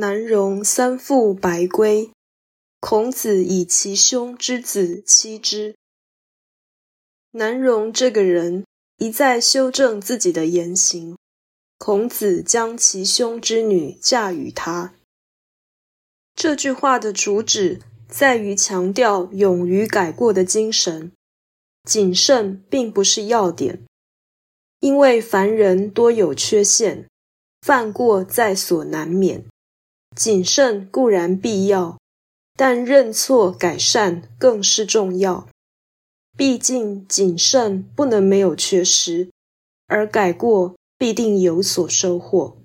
南容三父白归，孔子以其兄之子妻之。南容这个人一再修正自己的言行，孔子将其兄之女嫁与他。这句话的主旨在于强调勇于改过的精神，谨慎并不是要点，因为凡人多有缺陷，犯过在所难免。谨慎固然必要，但认错改善更是重要。毕竟谨慎不能没有缺失，而改过必定有所收获。